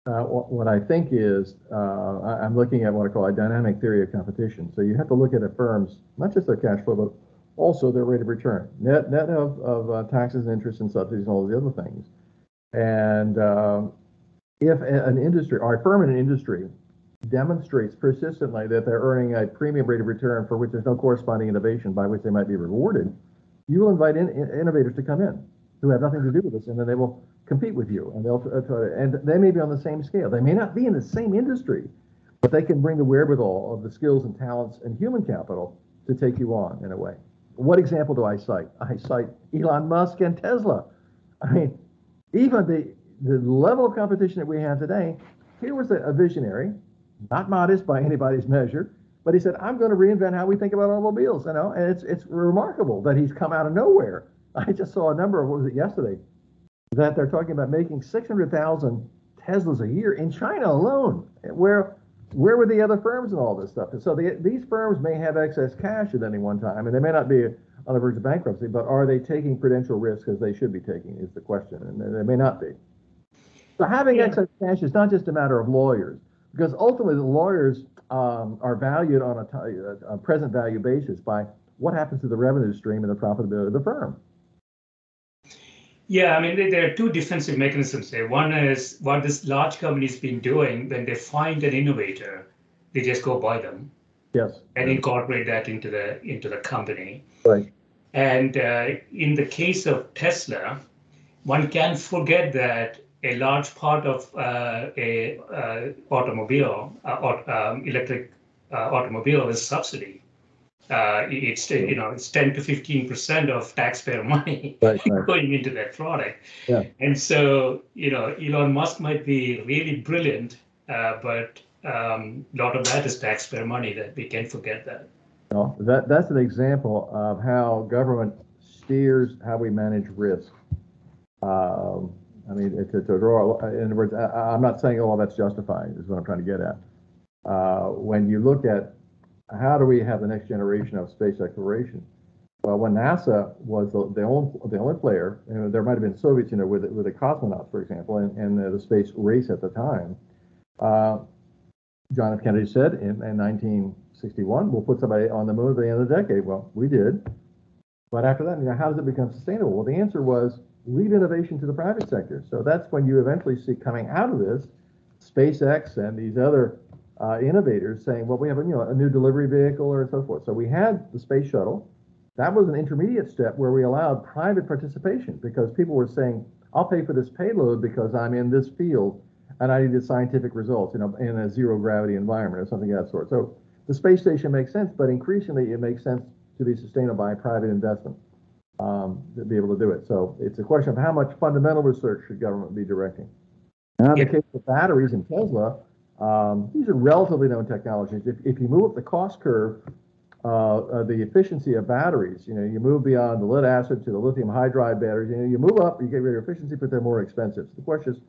Uh, what I think is, uh, I'm looking at what I call a dynamic theory of competition. So you have to look at a firm's, not just their cash flow, but also their rate of return, net net of, of uh, taxes, interest, and subsidies, and all the other things. And um, if an industry or a firm in an industry demonstrates persistently that they're earning a premium rate of return for which there's no corresponding innovation by which they might be rewarded, you will invite in, in, innovators to come in who have nothing to do with this, and then they will compete with you, and they'll try to, and they may be on the same scale. They may not be in the same industry, but they can bring the wherewithal of the skills and talents and human capital to take you on in a way. What example do I cite? I cite Elon Musk and Tesla. I mean, even the the level of competition that we have today, here was a, a visionary, not modest by anybody's measure, but he said, I'm going to reinvent how we think about automobiles, you know, and it's it's remarkable that he's come out of nowhere. I just saw a number of what was it yesterday that they're talking about making 600,000 Teslas a year in China alone. Where where were the other firms and all this stuff? And so the, these firms may have excess cash at any one time, and they may not be on the verge of bankruptcy, but are they taking prudential risk as they should be taking is the question, and they may not be. So having yeah. excess cash is not just a matter of lawyers, because ultimately the lawyers um, are valued on a, t- a present value basis by what happens to the revenue stream and the profitability of the firm. Yeah, I mean, there are two defensive mechanisms there. One is what this large company's been doing when they find an innovator, they just go buy them. Yes. And incorporate that into the into the company. Right. And uh, in the case of Tesla, one can't forget that a large part of uh, a uh, automobile, uh, um, electric uh, automobile is subsidy. Uh, it's you know it's 10 to 15 percent of taxpayer money right, right. going into that product. Yeah. And so you know Elon Musk might be really brilliant, uh, but um, a lot of that is taxpayer money. That we can't forget that. No, that that's an example of how government steers how we manage risk. Um, I mean, to, to draw, in other words, I, am not saying all that's justified, is what I'm trying to get at. Uh, when you look at how do we have the next generation of space exploration? Well, when NASA was the, the only the only player, there might have been Soviets, you know, with with the cosmonauts, for example, and, and the, the space race at the time. Uh, John F. Kennedy said in, in 1961, "We'll put somebody on the moon at the end of the decade." Well, we did, but after that, you know, how does it become sustainable? Well, the answer was leave innovation to the private sector. So that's when you eventually see coming out of this SpaceX and these other uh, innovators saying, well, we have a, you know, a new delivery vehicle or so forth. So we had the space shuttle. That was an intermediate step where we allowed private participation because people were saying, I'll pay for this payload because I'm in this field and I needed scientific results, you know, in a zero gravity environment or something of that sort. So the space station makes sense, but increasingly it makes sense to be sustainable by private investment um, to be able to do it. So it's a question of how much fundamental research should government be directing. Now, in the case of batteries and Tesla, um, these are relatively known technologies. If, if you move up the cost curve, uh, uh, the efficiency of batteries, you know, you move beyond the lead acid to the lithium hydride batteries, you know, you move up, you get greater efficiency, but they're more expensive. So the question is,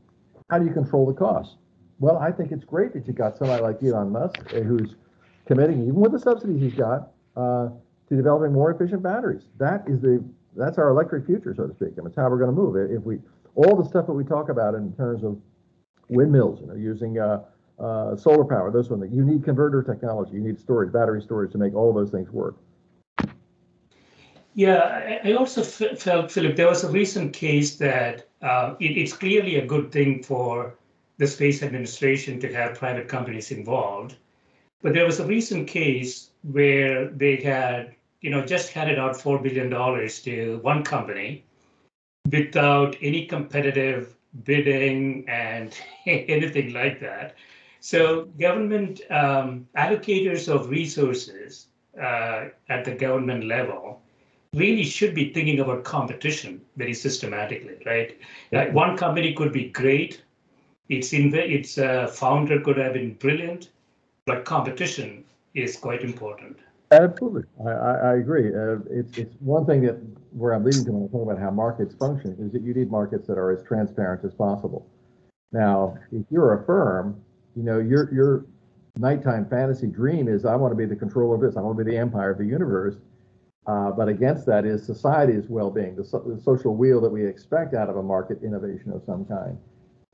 how do you control the cost? Well, I think it's great that you got somebody like Elon Musk uh, who's committing, even with the subsidies he's got, uh, to developing more efficient batteries. That is the that's our electric future, so to speak. and it's how we're going to move. If we all the stuff that we talk about in terms of windmills, you know, using uh, uh, solar power, those one, you need converter technology, you need storage, battery storage to make all those things work. Yeah, I also felt, Philip, there was a recent case that uh, it, it's clearly a good thing for the space administration to have private companies involved. But there was a recent case where they had you know, just handed out $4 billion to one company without any competitive bidding and anything like that. So government um, allocators of resources uh, at the government level really should be thinking about competition very systematically, right? Uh, one company could be great, its inv- its uh, founder could have been brilliant, but competition is quite important. Absolutely, I, I, I agree. Uh, it's it's one thing that where I'm leading to when I talk about how markets function is that you need markets that are as transparent as possible. Now, if you're a firm, you know your your nighttime fantasy dream is I want to be the controller of this. I want to be the empire of the universe. Uh, but against that is society's well-being, the, so, the social weal that we expect out of a market innovation of some kind.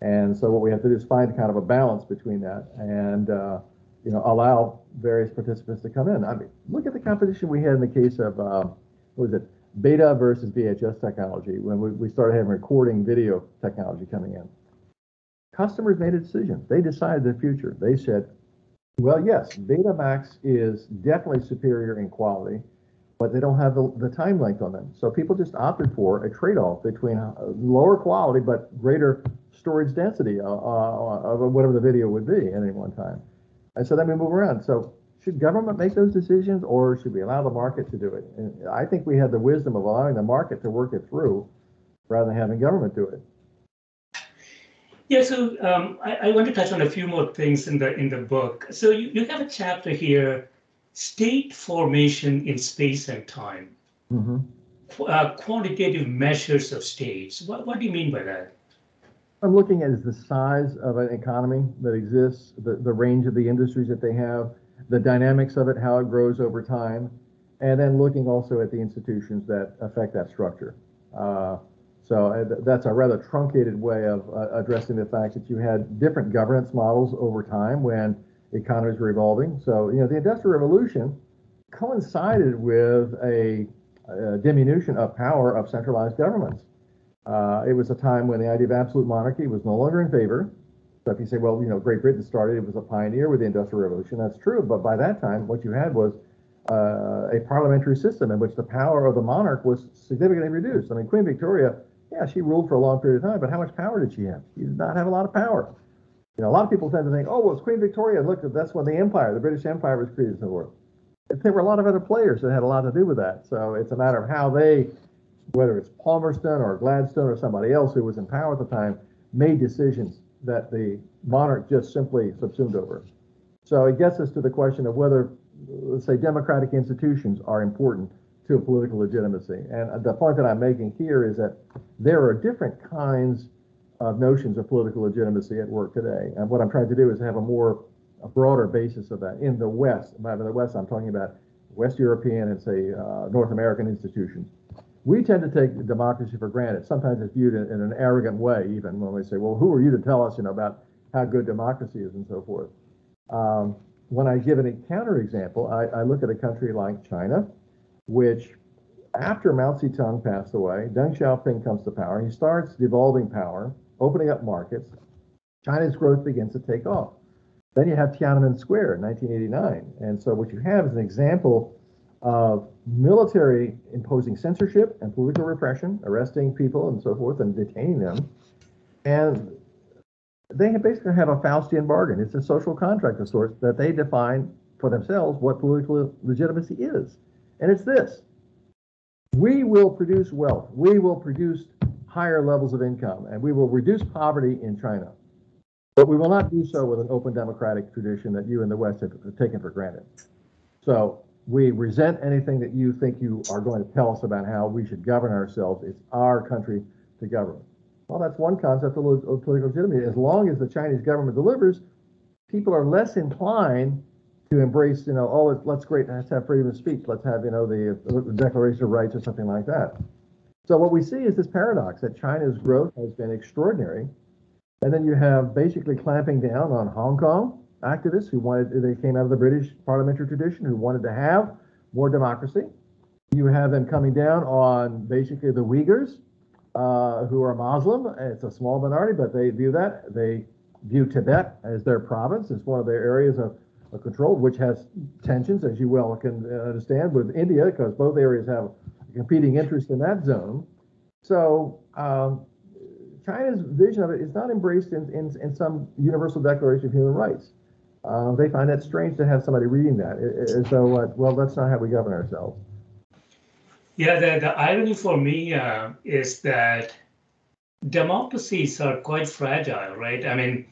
And so what we have to do is find kind of a balance between that and uh, you know, allow various participants to come in. I mean, look at the competition we had in the case of uh, what was it, beta versus VHS technology, when we, we started having recording video technology coming in. Customers made a decision. They decided the future. They said, well, yes, Betamax is definitely superior in quality, but they don't have the, the time length on them. So people just opted for a trade-off between uh, lower quality but greater storage density uh, uh, of whatever the video would be at any one time. And so then we move around. So should government make those decisions or should we allow the market to do it? And I think we had the wisdom of allowing the market to work it through rather than having government do it. Yeah, so um, I, I, want to touch on a few more things in the in the book. So you, you have a chapter here, state formation in space and time, mm-hmm. uh, quantitative measures of states. What, what do you mean by that? I'm looking at is the size of an economy that exists, the, the range of the industries that they have, the dynamics of it, how it grows over time, and then looking also at the institutions that affect that structure. Uh, so uh, that's a rather truncated way of uh, addressing the fact that you had different governance models over time when economies were evolving. So, you know, the Industrial Revolution coincided with a, a diminution of power of centralized governments. Uh, it was a time when the idea of absolute monarchy was no longer in favor. So if you say, well, you know, Great Britain started, it was a pioneer with the Industrial Revolution, that's true. But by that time, what you had was uh, a parliamentary system in which the power of the monarch was significantly reduced. I mean, Queen Victoria, yeah, she ruled for a long period of time, but how much power did she have? She did not have a lot of power. You know, a lot of people tend to think, oh, well, it's Queen Victoria. Look, that's when the empire, the British Empire was created and so forth. There were a lot of other players that had a lot to do with that. So it's a matter of how they whether it's Palmerston or Gladstone or somebody else who was in power at the time, made decisions that the monarch just simply subsumed over. So it gets us to the question of whether, let's say, democratic institutions are important to political legitimacy. And the point that I'm making here is that there are different kinds of notions of political legitimacy at work today. And what I'm trying to do is have a more a broader basis of that in the West. By the West, I'm talking about West European and say uh, North American institutions we tend to take democracy for granted. Sometimes it's viewed in, in, an arrogant way, even when we say, well, who are you to tell us, you know, about how good democracy is and so forth. Um, when I give an counterexample, I, I look at a country like China, which after Mao Zedong passed away, Deng Xiaoping comes to power. He starts devolving power, opening up markets. China's growth begins to take off. Then you have Tiananmen Square in 1989. And so what you have is an example of military imposing censorship and political repression, arresting people and so forth, and detaining them. And they basically have a Faustian bargain. It's a social contract of sorts that they define for themselves what political legitimacy is. And it's this we will produce wealth, we will produce higher levels of income, and we will reduce poverty in China. But we will not do so with an open democratic tradition that you in the West have taken for granted. So we resent anything that you think you are going to tell us about how we should govern ourselves. It's our country to govern. Well, that's one concept of political legitimacy. As long as the Chinese government delivers, people are less inclined to embrace, you know, oh, let's great, let's have freedom of speech, let's have, you know, the, the Declaration of Rights or something like that. So what we see is this paradox that China's growth has been extraordinary, and then you have basically clamping down on Hong Kong, activists who wanted, they came out of the British parliamentary tradition, who wanted to have more democracy. You have them coming down on basically the Uyghurs, uh, who are Muslim. It's a small minority, but they view that. They view Tibet as their province. It's one of their areas of, of control, which has tensions, as you well can understand, with India, because both areas have competing interest in that zone. So um, China's vision of it is not embraced in, in, in some universal declaration of human rights. Uh, they find that strange to have somebody reading that. As though, uh, well, that's not how we govern ourselves. Yeah, the, the irony for me uh, is that democracies are quite fragile, right? I mean,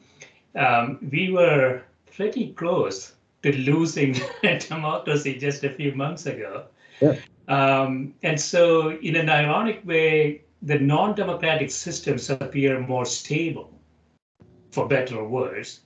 um, we were pretty close to losing democracy just a few months ago. Yeah. Um, and so, in an ironic way, the non democratic systems appear more stable, for better or worse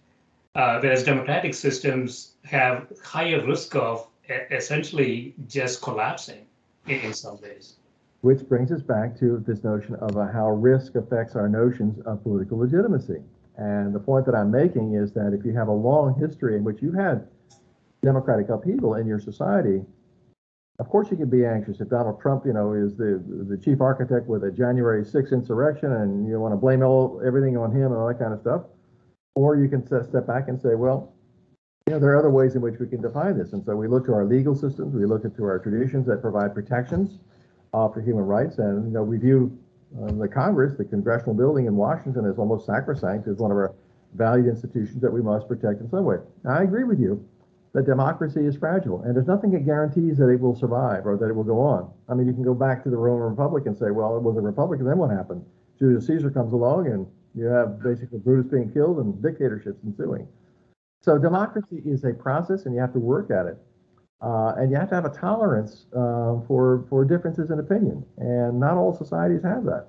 uh, whereas democratic systems have higher risk of essentially just collapsing in, in, some ways. Which brings us back to this notion of uh, how risk affects our notions of political legitimacy. And the point that I'm making is that if you have a long history in which you've had democratic upheaval in your society, Of course, you can be anxious if Donald Trump, you know, is the the chief architect with a January 6th insurrection, and you want to blame all everything on him and all that kind of stuff. Or you can step back and say, well, you know, there are other ways in which we can define this. And so we look to our legal systems, we look to our traditions that provide protections uh, for human rights, and you know, we view uh, the Congress, the congressional building in Washington, is almost sacrosanct, as one of our valued institutions that we must protect in some way. I agree with you that democracy is fragile, and there's nothing that guarantees that it will survive or that it will go on. I mean, you can go back to the Roman Republic and say, well, it was a republic, and then what happened? Julius Caesar comes along, and you have basically Brutus being killed and dictatorships ensuing. So democracy is a process, and you have to work at it. Uh, and you have to have a tolerance uh, for for differences in opinion, and not all societies have that.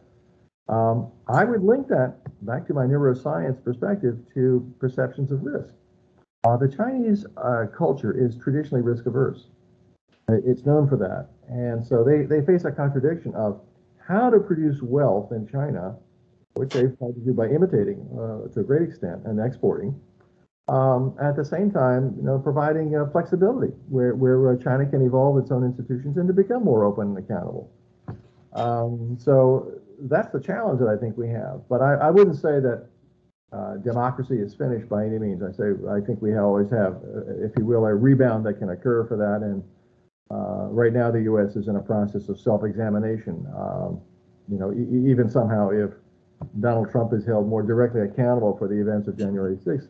Um, I would link that back to my neuroscience perspective to perceptions of risk. Uh, the Chinese uh, culture is traditionally risk averse. It's known for that, and so they they face a contradiction of how to produce wealth in China, which they've tried to do by imitating uh, to a great extent and exporting um, at the same time, you know, providing uh, flexibility where, where uh, China can evolve its own institutions and to become more open and accountable. Um, so that's the challenge that I think we have. But I, I wouldn't say that uh, democracy is finished by any means. I say I think we always have, uh, if you will, a rebound that can occur for that. And uh, right now, the U.S. is in a process of self-examination. Um, you know, e- even somehow, if Donald Trump is held more directly accountable for the events of January 6th,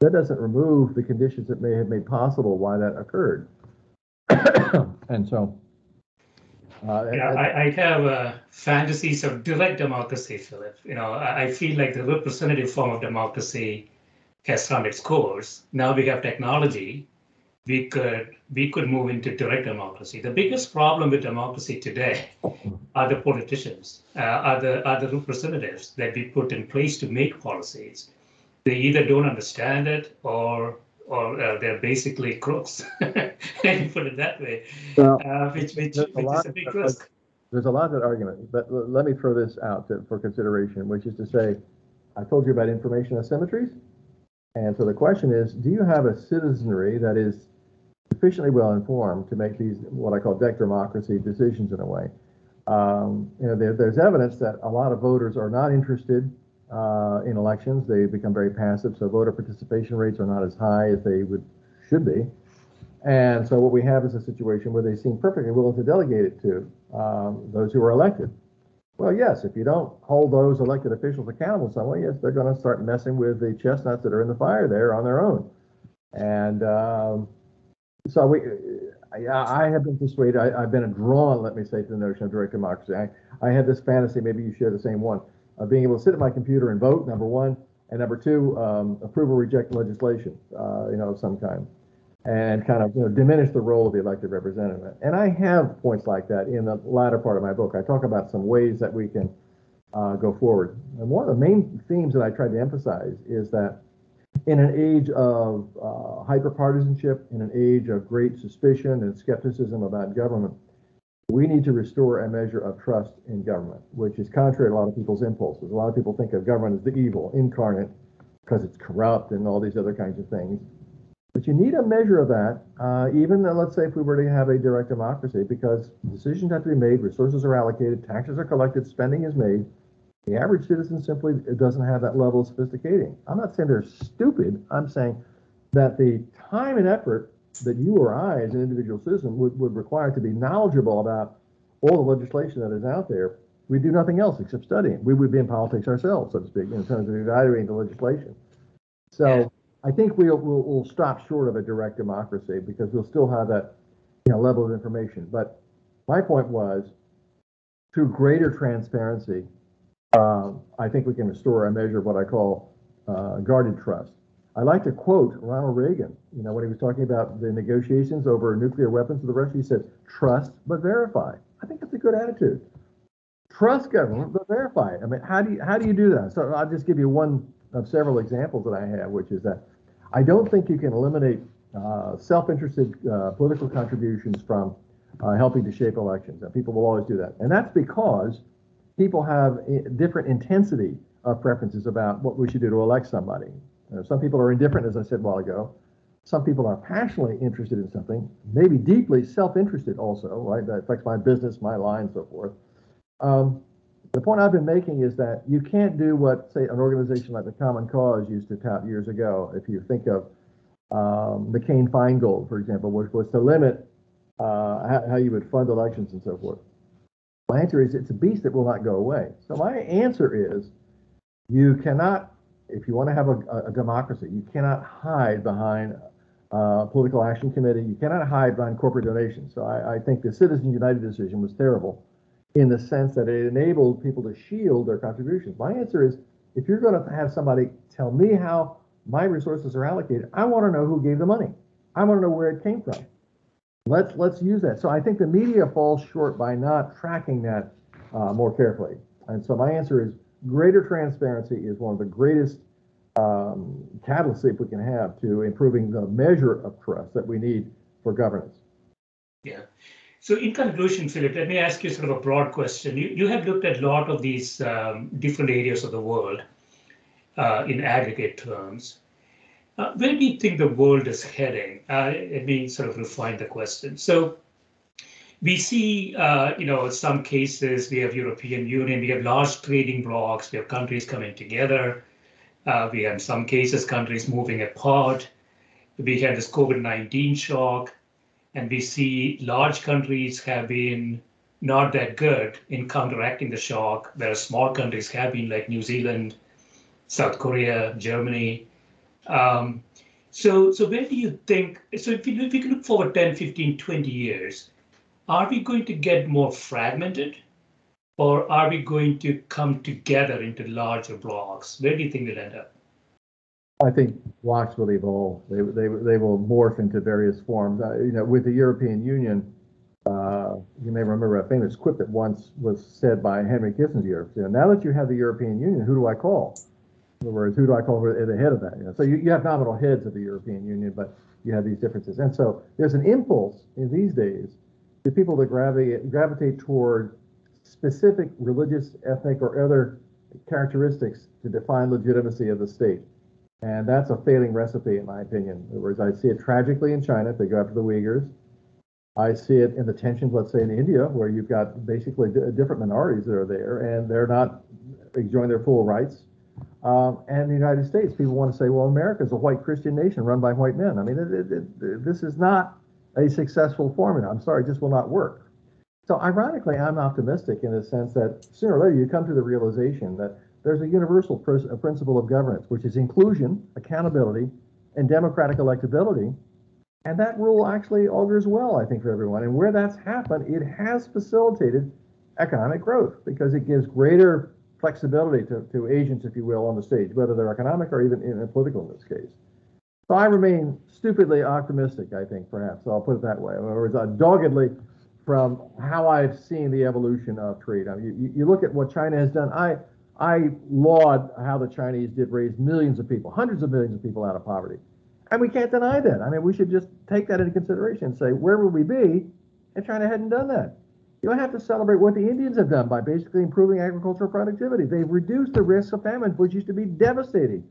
that doesn't remove the conditions that may have made possible why that occurred. and so. Uh, yeah, I, I, have uh, fantasies of direct democracy, Philip. You know, I, I feel like the representative form of democracy has run its course. Now we have technology. We could we could move into direct democracy. The biggest problem with democracy today are the politicians, uh, are the are the representatives that we put in place to make policies they either don't understand it or or uh, they're basically crooks. and put it that way, well, uh, which, which, which is a big risk. There's a lot of that argument, but let me throw this out to, for consideration, which is to say, I told you about information asymmetries. And so the question is, do you have a citizenry that is sufficiently well informed to make these, what I call deck democracy decisions in a way? Um, you know, there, there's evidence that a lot of voters are not interested uh, in elections. They become very passive, so voter participation rates are not as high as they would should be. And so what we have is a situation where they seem perfectly willing to delegate it to um, those who are elected. Well, yes, if you don't hold those elected officials accountable some way, yes, they're going to start messing with the chestnuts that are in the fire there on their own. And um, so we, I, I, have been persuaded, I, have been drawn, let me say, to the notion of direct democracy. I, I had this fantasy, maybe you share the same one, of being able to sit at my computer and vote, number one, and number two, um, approve or reject legislation, uh, you know, of some kind, and kind of you know, diminish the role of the elected representative. And I have points like that in the latter part of my book. I talk about some ways that we can uh, go forward. And one of the main themes that I tried to emphasize is that in an age of uh, hyperpartisanship, in an age of great suspicion and skepticism about government, we need to restore a measure of trust in government, which is contrary to a lot of people's impulses. A lot of people think of government as the evil incarnate because it's corrupt and all these other kinds of things. But you need a measure of that, uh, even uh, let's say if we were to have a direct democracy, because decisions have to be made, resources are allocated, taxes are collected, spending is made. The average citizen simply doesn't have that level of sophisticating. I'm not saying they're stupid. I'm saying that the time and effort that you or I, as an individual citizen, would, would require to be knowledgeable about all the legislation that is out there, we do nothing else except studying. We would be in politics ourselves, so to speak, in terms of evaluating the legislation. So yeah. I think we'll, we'll, we'll stop short of a direct democracy because we'll still have that you know, level of information. But my point was, through greater transparency, uh, I think we can restore a measure of what I call uh, guarded trust. I like to quote Ronald Reagan. You know, when he was talking about the negotiations over nuclear weapons with the Russians, he said, "Trust but verify." I think that's a good attitude. Trust government but verify. I mean, how do you how do you do that? So I'll just give you one of several examples that I have, which is that I don't think you can eliminate uh, self-interested uh, political contributions from uh, helping to shape elections. And people will always do that, and that's because people have different intensity of preferences about what we should do to elect somebody. Some people are indifferent, as I said a while ago. some people are passionately interested in something, maybe deeply self-interested also, right? That affects my business, my line, so forth. Um, the point I've been making is that you can't do what, say, an organization like the Common Cause used to tout years ago. If you think of um, McCain-Feingold, for example, which was to limit uh, how, how you would fund elections and so forth. My answer is it's a beast that will not go away. So my answer is you cannot, if you want to have a, a democracy, you cannot hide behind uh, political action committee. You cannot hide behind corporate donations. So I, I think the Citizens United decision was terrible in the sense that it enabled people to shield their contributions. My answer is if you're going to have somebody tell me how my resources are allocated, I want to know who gave the money. I want to know where it came from. Let's let's use that. So I think the media falls short by not tracking that uh, more carefully. And so my answer is greater transparency is one of the greatest um, catalyst if we can have to improving the measure of trust that we need for governance. Yeah. So in conclusion, Philip, let me ask you sort of a broad question. You, you have looked at a lot of these um, different areas of the world uh, in aggregate terms. Uh, where do you think the world is heading? Uh, let me sort of refine the question. So we see, uh, you know, some cases we have European Union, we have large trading blocs, we have countries coming together. Uh, we have some cases countries moving apart. We had this COVID-19 shock, and we see large countries have been not that good in counteracting the shock, whereas small countries have been like New Zealand, South Korea, Germany. Um, so, so where do you think, so if you, if you look forward 10, 15, 20 years, are we going to get more fragmented or are we going to come together into larger blocks? Where do you think we'll end up? I think blocks will evolve. They, they, they will morph into various forms. Uh, you know, with the European Union, uh, you may remember a famous quip that once was said by Henry Kissinger. You know, now that you have the European Union, who do I call? In other words, who do I call the head of that? You know, so you, you have nominal heads of the European Union, but you have these differences. And so there's an impulse in these days to people that gravitate, gravitate toward specific religious, ethnic, or other characteristics to define legitimacy of the state. And that's a failing recipe, in my opinion. In other words, I see it tragically in China if they go after the Uyghurs. I see it in the tensions, let's say in India, where you've got basically different minorities that are there and they're not enjoying their full rights. Um, and the United States, people want to say, well, America is a white Christian nation run by white men. I mean, it, it, it, this is not a successful formula. I'm sorry, it just will not work. So ironically, I'm optimistic in the sense that sooner or later you come to the realization that there's a universal pr- principle of governance, which is inclusion, accountability, and democratic electability. And that rule actually augurs well, I think, for everyone. And where that's happened, it has facilitated economic growth because it gives greater flexibility to, to agents, if you will, on the stage, whether they're economic or even, even political in this case. So I remain stupidly optimistic, I think, perhaps. So I'll put it that way. In other words, uh, doggedly from how I've seen the evolution of trade. I mean, you, you look at what China has done. I I laud how the Chinese did raise millions of people, hundreds of millions of people out of poverty. And we can't deny that. I mean, we should just take that into consideration and say, where would we be if China hadn't done that? You don't have to celebrate what the Indians have done by basically improving agricultural productivity. They've reduced the risk of famine, which used to be devastating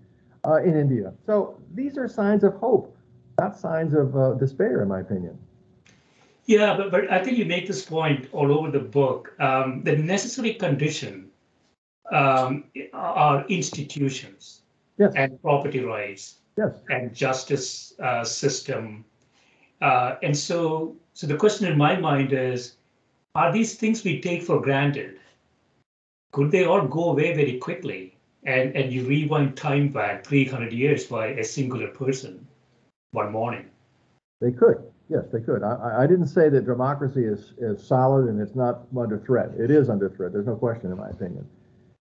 uh, in India. So these are signs of hope, not signs of uh, despair, in my opinion. Yeah, but, but I think you make this point all over the book. Um, the necessary condition um, are institutions yes. and property rights yes. and justice uh, system. Uh, and so, so the question in my mind is, are these things we take for granted? Could they all go away very quickly? And, and you rewind time back 300 years by a singular person one morning. They could. Yes, they could. I, I didn't say that democracy is, is solid and it's not under threat. It is under threat. There's no question, in my opinion.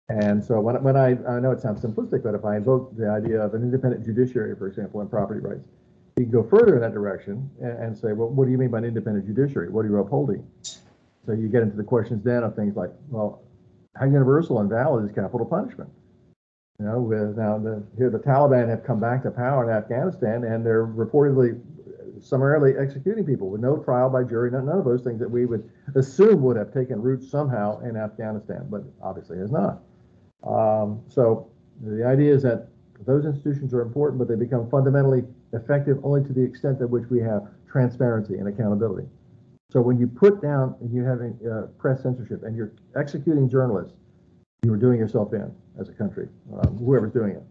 And so when, when I, I know it sounds simplistic, but if I invoke the idea of an independent judiciary, for example, in property rights, you can go further in that direction and, and say, well, what do you mean by an independent judiciary? What are you upholding? So you get into the questions then of things like, well, how universal and valid is capital punishment? You know, with now the, here the Taliban have come back to power in Afghanistan and they're reportedly summarily executing people with no trial by jury, none, none of those things that we would assume would have taken root somehow in Afghanistan, but obviously has not. Um, so the idea is that Those institutions are important, but they become fundamentally effective only to the extent that which we have transparency and accountability. So when you put down and you have uh, press censorship and you're executing journalists, you are doing yourself in as a country, um, whoever's doing it.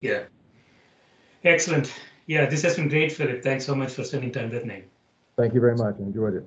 Yeah. Excellent. Yeah, this has been great, Philip. Thanks so much for spending time with me. Thank you very much. I enjoyed it.